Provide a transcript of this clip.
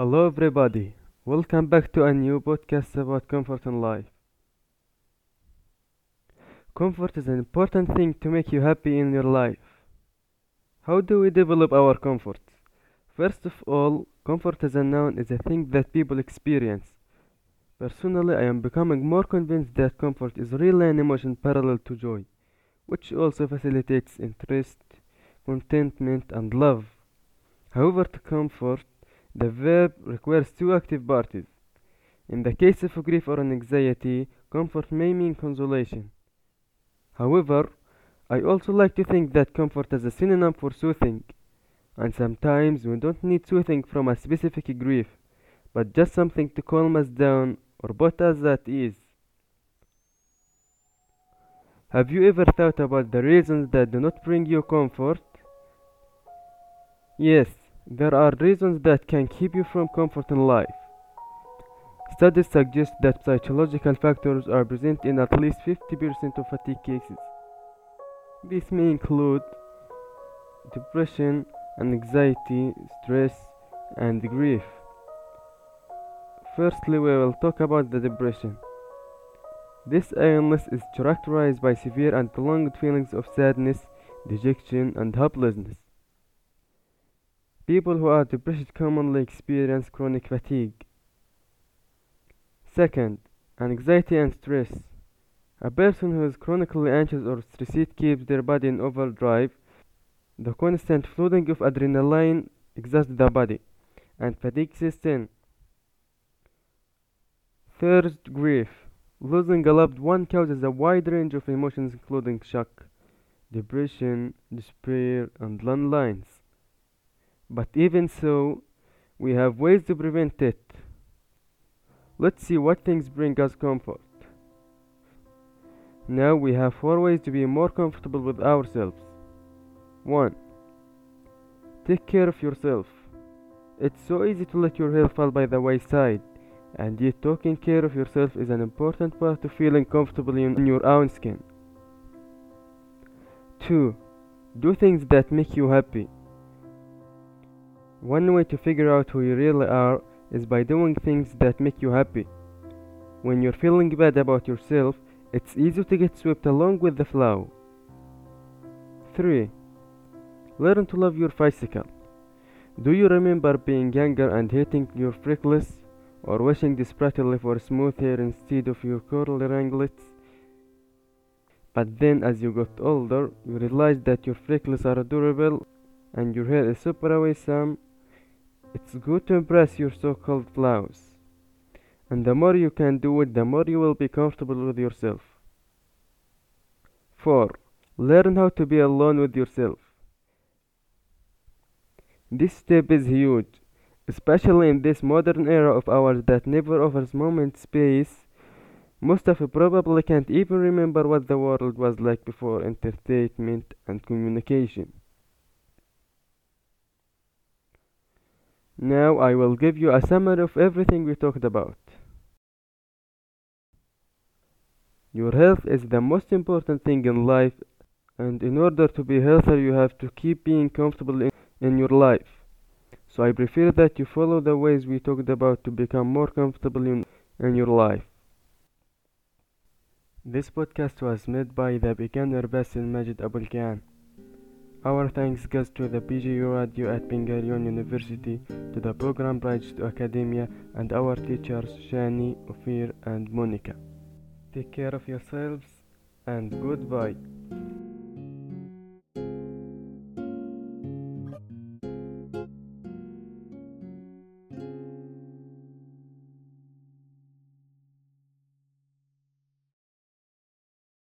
Hello, everybody. Welcome back to a new podcast about comfort in life. Comfort is an important thing to make you happy in your life. How do we develop our comfort? First of all, comfort as a noun is a thing that people experience. Personally, I am becoming more convinced that comfort is really an emotion parallel to joy, which also facilitates interest, contentment, and love. However, to comfort, the verb requires two active parties. In the case of grief or anxiety, comfort may mean consolation. However, I also like to think that comfort is a synonym for soothing, and sometimes we don't need soothing from a specific grief, but just something to calm us down or put us at ease. Have you ever thought about the reasons that do not bring you comfort? Yes, there are reasons that can keep you from comfort in life. Studies suggest that psychological factors are present in at least 50% of fatigue cases. This may include depression, anxiety, stress, and grief. Firstly, we will talk about the depression. This illness is characterized by severe and prolonged feelings of sadness, dejection, and helplessness. People who are depressed commonly experience chronic fatigue. Second, anxiety and stress. A person who is chronically anxious or stressed keeps their body in overdrive. The constant flooding of adrenaline exhausts the body, and fatigue in. Third, grief. Losing a loved one causes a wide range of emotions including shock, depression, despair, and loneliness. But even so, we have ways to prevent it. Let's see what things bring us comfort. Now we have four ways to be more comfortable with ourselves. 1. Take care of yourself. It's so easy to let your health fall by the wayside, and yet taking care of yourself is an important part of feeling comfortable in your own skin. 2. Do things that make you happy. One way to figure out who you really are is by doing things that make you happy. When you're feeling bad about yourself, it's easy to get swept along with the flow. 3. Learn to love your bicycle. Do you remember being younger and hating your freckles, or wishing desperately for smooth hair instead of your curly ringlets? But then, as you got older, you realized that your freckles are adorable and your hair is super awesome it's good to impress your so-called flaws. And the more you can do it, the more you will be comfortable with yourself. 4. Learn how to be alone with yourself. This step is huge, especially in this modern era of ours that never offers moment space. Most of you probably can't even remember what the world was like before entertainment and communication. Now I will give you a summary of everything we talked about. Your health is the most important thing in life and in order to be healthy you have to keep being comfortable in, in your life. So I prefer that you follow the ways we talked about to become more comfortable in, in your life. This podcast was made by the beginner Basel Majid Abu Alkean. Our thanks goes to the BGU Radio at Ben-Gurion University, to the program Bridge to Academia, and our teachers Shani, Ophir, and Monica. Take care of yourselves, and goodbye.